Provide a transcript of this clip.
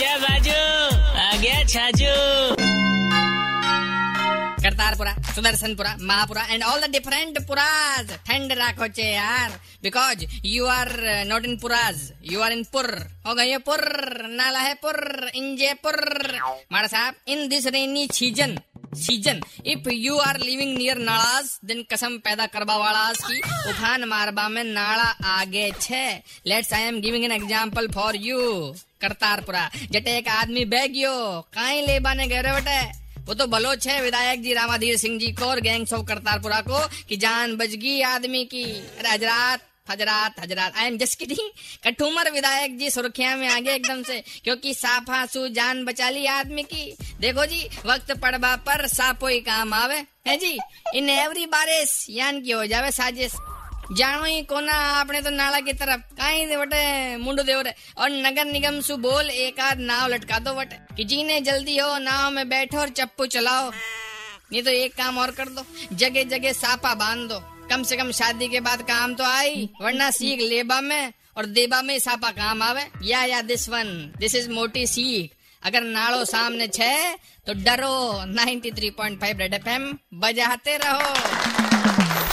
आजा बाजू आ गया Chhaju. Kartarpura, Sudarshanpura, Mahapura and all the different पुराज। ठंड राखो चे यार। Because you are not in पुराज। You are in पुर। हो गई पुर। नाला है पुर। इंजे पुर। माड़ा साहब in this rainy season season if you are living near nullahs दिन कसम पैदा करवा वाला की उफान मारबा में नाला आगे छे। Let's I am giving an example for you Kartarpura. जटे एक आदमी बैगियो काई ले बाने गए बटे। वो तो बलोच है विधायक जी, रामाधीर सिंह जी को और गैंग्स ऑफ़ करतारपुरा को, कि जान बच गई आदमी की। अरे हजरात हजरात हजरात। I am just kidding Kathumar विधायक जी सुर्खिया में आगे एकदम से, क्योंकि साफा सु जान बचा ली आदमी की। देखो जी, वक्त पड़वा पर सापो ही काम आवे। है जी, इन एवरी बारिश यान की हो जावे साजिश। जानो ही कोना आपने तो नाला की तरफ़ दे वटे मुंडू देव रे और नगर निगम सु बोल एक आध नाव लटका दो वटे कि जीने जल्दी हो नाव में बैठो और चप्पू चलाओ नहीं तो एक काम और कर दो जगह जगह सापा बाँध दो कम से कम शादी के बाद काम तो आई वरना सीख लेबा में और देबा में सापा काम आवे या या दिस वन दिस इज़ मोटी सीख अगर नाड़ो सामने छे तो डरो 93.5 रेड एफएम बजाते रहो